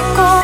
싶고